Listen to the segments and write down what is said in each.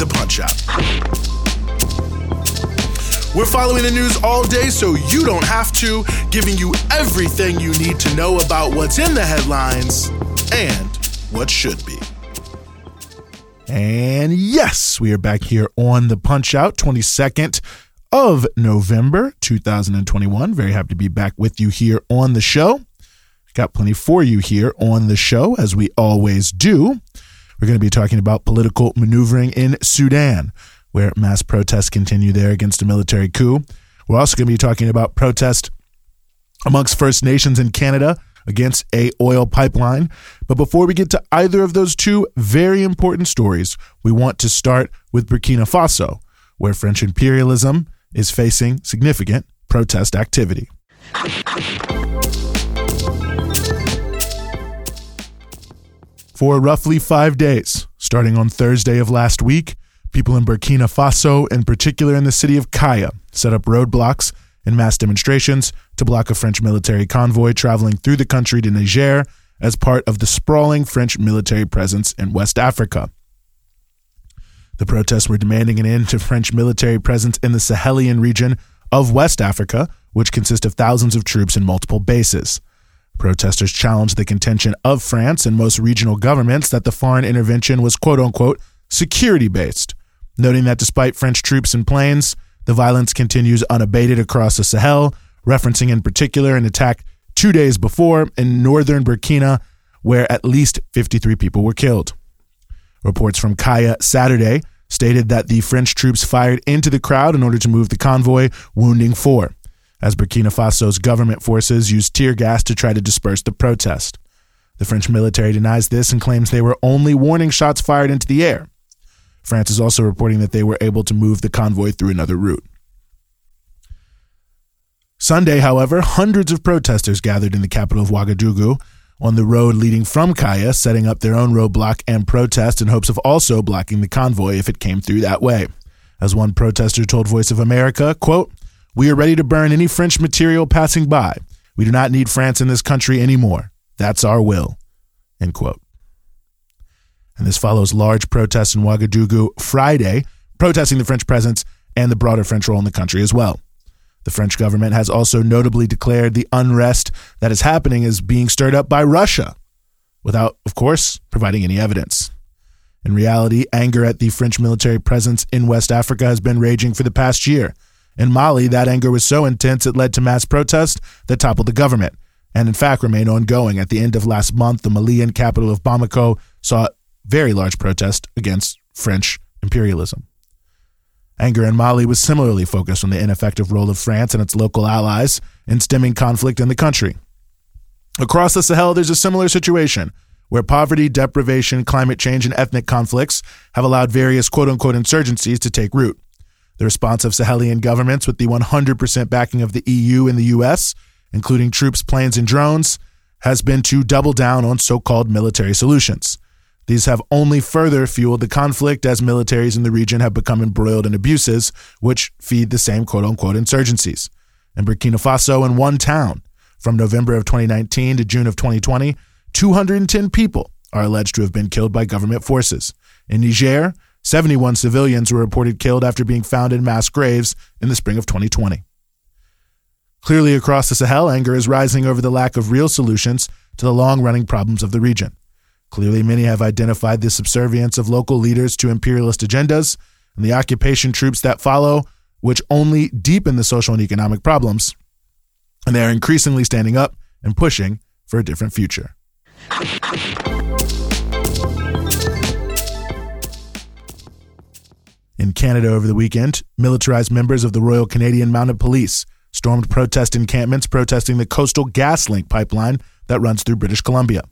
the Punch Out. We're following the news all day so you don't have to, giving you everything you need to know about what's in the headlines and what should be. And yes, we are back here on the Punch Out, 22nd of November 2021. Very happy to be back with you here on the show. Got plenty for you here on the show, as we always do. We're going to be talking about political maneuvering in Sudan, where mass protests continue there against a military coup. We're also going to be talking about protest amongst First Nations in Canada against a oil pipeline. But before we get to either of those two very important stories, we want to start with Burkina Faso, where French imperialism is facing significant protest activity. For roughly five days, starting on Thursday of last week, people in Burkina Faso, in particular in the city of Kaya, set up roadblocks and mass demonstrations to block a French military convoy traveling through the country to Niger as part of the sprawling French military presence in West Africa. The protests were demanding an end to French military presence in the Sahelian region of West Africa, which consists of thousands of troops in multiple bases. Protesters challenged the contention of France and most regional governments that the foreign intervention was quote unquote security based, noting that despite French troops and planes, the violence continues unabated across the Sahel, referencing in particular an attack two days before in northern Burkina, where at least 53 people were killed. Reports from Kaya Saturday stated that the French troops fired into the crowd in order to move the convoy, wounding four as Burkina Faso's government forces used tear gas to try to disperse the protest. The French military denies this and claims they were only warning shots fired into the air. France is also reporting that they were able to move the convoy through another route. Sunday, however, hundreds of protesters gathered in the capital of Ouagadougou on the road leading from Kaya, setting up their own roadblock and protest in hopes of also blocking the convoy if it came through that way. As one protester told Voice of America, quote, we are ready to burn any French material passing by. We do not need France in this country anymore. That's our will. End quote. And this follows large protests in Ouagadougou Friday, protesting the French presence and the broader French role in the country as well. The French government has also notably declared the unrest that is happening as being stirred up by Russia, without, of course, providing any evidence. In reality, anger at the French military presence in West Africa has been raging for the past year in Mali, that anger was so intense it led to mass protests that toppled the government, and in fact remain ongoing. At the end of last month, the Malian capital of Bamako saw very large protest against French imperialism. Anger in Mali was similarly focused on the ineffective role of France and its local allies in stemming conflict in the country. Across the Sahel, there's a similar situation where poverty, deprivation, climate change, and ethnic conflicts have allowed various quote unquote insurgencies to take root. The response of Sahelian governments, with the 100% backing of the EU and the US, including troops, planes, and drones, has been to double down on so called military solutions. These have only further fueled the conflict as militaries in the region have become embroiled in abuses, which feed the same quote unquote insurgencies. In Burkina Faso, in one town, from November of 2019 to June of 2020, 210 people are alleged to have been killed by government forces. In Niger, 71 civilians were reported killed after being found in mass graves in the spring of 2020. Clearly, across the Sahel, anger is rising over the lack of real solutions to the long running problems of the region. Clearly, many have identified the subservience of local leaders to imperialist agendas and the occupation troops that follow, which only deepen the social and economic problems. And they are increasingly standing up and pushing for a different future. In Canada over the weekend, militarized members of the Royal Canadian Mounted Police stormed protest encampments protesting the Coastal GasLink pipeline that runs through British Columbia.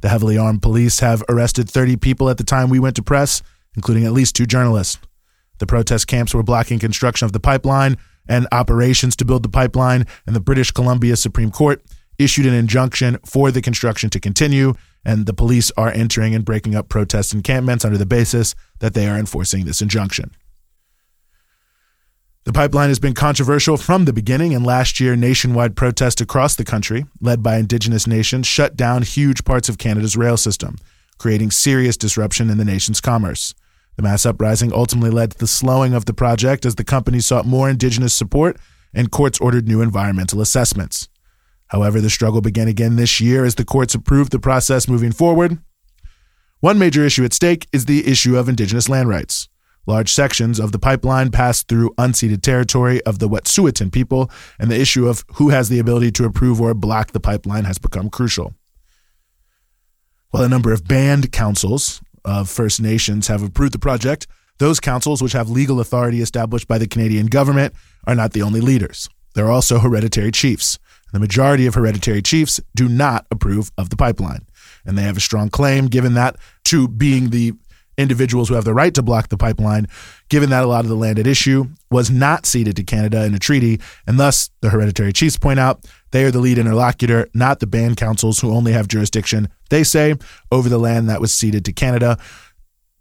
The heavily armed police have arrested 30 people at the time we went to press, including at least two journalists. The protest camps were blocking construction of the pipeline and operations to build the pipeline, and the British Columbia Supreme Court issued an injunction for the construction to continue, and the police are entering and breaking up protest encampments under the basis that they are enforcing this injunction. The pipeline has been controversial from the beginning, and last year, nationwide protests across the country, led by Indigenous nations, shut down huge parts of Canada's rail system, creating serious disruption in the nation's commerce. The mass uprising ultimately led to the slowing of the project as the company sought more Indigenous support and courts ordered new environmental assessments. However, the struggle began again this year as the courts approved the process moving forward. One major issue at stake is the issue of Indigenous land rights. Large sections of the pipeline pass through unceded territory of the Wet'suwet'en people, and the issue of who has the ability to approve or block the pipeline has become crucial. While a number of band councils of First Nations have approved the project, those councils, which have legal authority established by the Canadian government, are not the only leaders. There are also hereditary chiefs. The majority of hereditary chiefs do not approve of the pipeline, and they have a strong claim, given that, to being the individuals who have the right to block the pipeline, given that a lot of the land at issue was not ceded to Canada in a treaty, and thus the hereditary chiefs point out they are the lead interlocutor, not the band councils who only have jurisdiction, they say, over the land that was ceded to Canada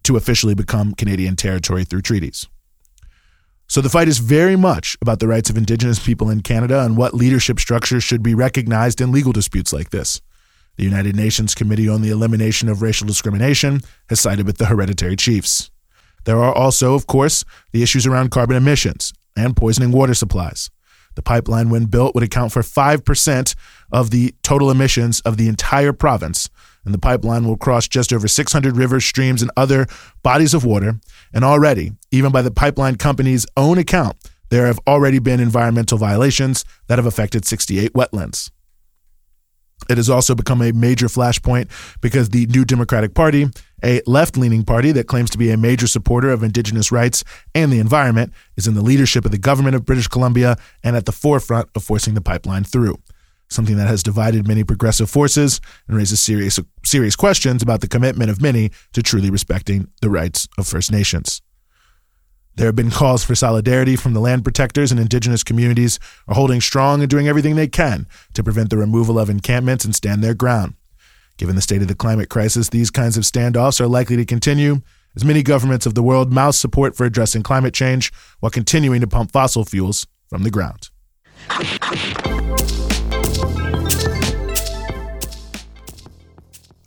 to officially become Canadian territory through treaties. So the fight is very much about the rights of Indigenous people in Canada and what leadership structures should be recognized in legal disputes like this. The United Nations Committee on the Elimination of Racial Discrimination has sided with the hereditary chiefs. There are also, of course, the issues around carbon emissions and poisoning water supplies. The pipeline, when built, would account for 5% of the total emissions of the entire province, and the pipeline will cross just over 600 rivers, streams, and other bodies of water. And already, even by the pipeline company's own account, there have already been environmental violations that have affected 68 wetlands. It has also become a major flashpoint because the New Democratic Party, a left leaning party that claims to be a major supporter of Indigenous rights and the environment, is in the leadership of the government of British Columbia and at the forefront of forcing the pipeline through. Something that has divided many progressive forces and raises serious, serious questions about the commitment of many to truly respecting the rights of First Nations. There have been calls for solidarity from the land protectors and indigenous communities are holding strong and doing everything they can to prevent the removal of encampments and stand their ground. Given the state of the climate crisis, these kinds of standoffs are likely to continue as many governments of the world mouth support for addressing climate change while continuing to pump fossil fuels from the ground.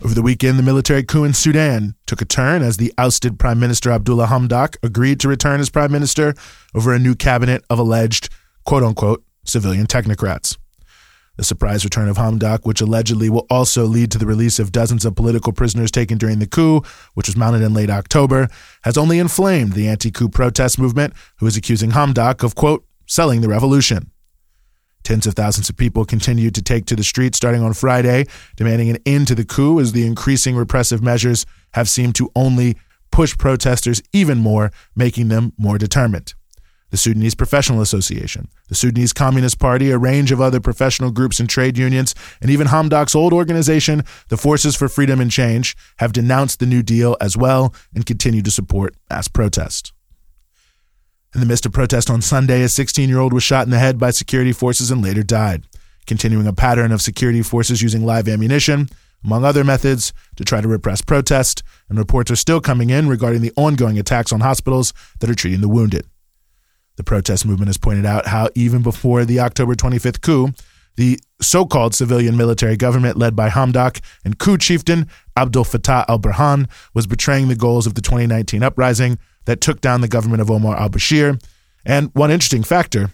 Over the weekend, the military coup in Sudan took a turn as the ousted Prime Minister Abdullah Hamdok agreed to return as Prime Minister over a new cabinet of alleged, quote unquote, civilian technocrats. The surprise return of Hamdok, which allegedly will also lead to the release of dozens of political prisoners taken during the coup, which was mounted in late October, has only inflamed the anti coup protest movement, who is accusing Hamdok of, quote, selling the revolution. Tens of thousands of people continued to take to the streets starting on Friday, demanding an end to the coup as the increasing repressive measures have seemed to only push protesters even more, making them more determined. The Sudanese Professional Association, the Sudanese Communist Party, a range of other professional groups and trade unions, and even Hamdok's old organization, the Forces for Freedom and Change, have denounced the New Deal as well and continue to support mass protest. In the midst of protest on Sunday, a 16 year old was shot in the head by security forces and later died, continuing a pattern of security forces using live ammunition, among other methods, to try to repress protest. And reports are still coming in regarding the ongoing attacks on hospitals that are treating the wounded. The protest movement has pointed out how even before the October 25th coup, the so called civilian military government led by Hamdok and coup chieftain Abdel Fattah al Burhan was betraying the goals of the 2019 uprising that took down the government of Omar al Bashir. And one interesting factor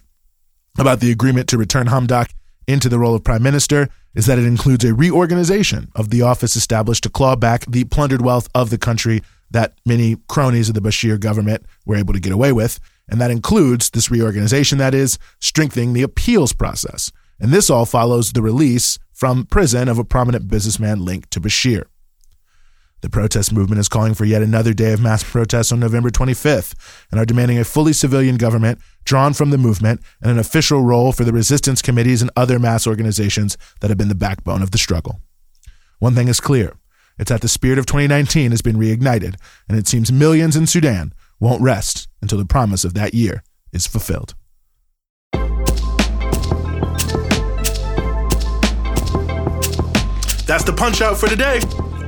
about the agreement to return Hamdok into the role of prime minister is that it includes a reorganization of the office established to claw back the plundered wealth of the country that many cronies of the Bashir government were able to get away with. And that includes this reorganization, that is, strengthening the appeals process. And this all follows the release from prison of a prominent businessman linked to Bashir. The protest movement is calling for yet another day of mass protests on November 25th and are demanding a fully civilian government drawn from the movement and an official role for the resistance committees and other mass organizations that have been the backbone of the struggle. One thing is clear it's that the spirit of 2019 has been reignited, and it seems millions in Sudan won't rest until the promise of that year is fulfilled. That's the punch out for today.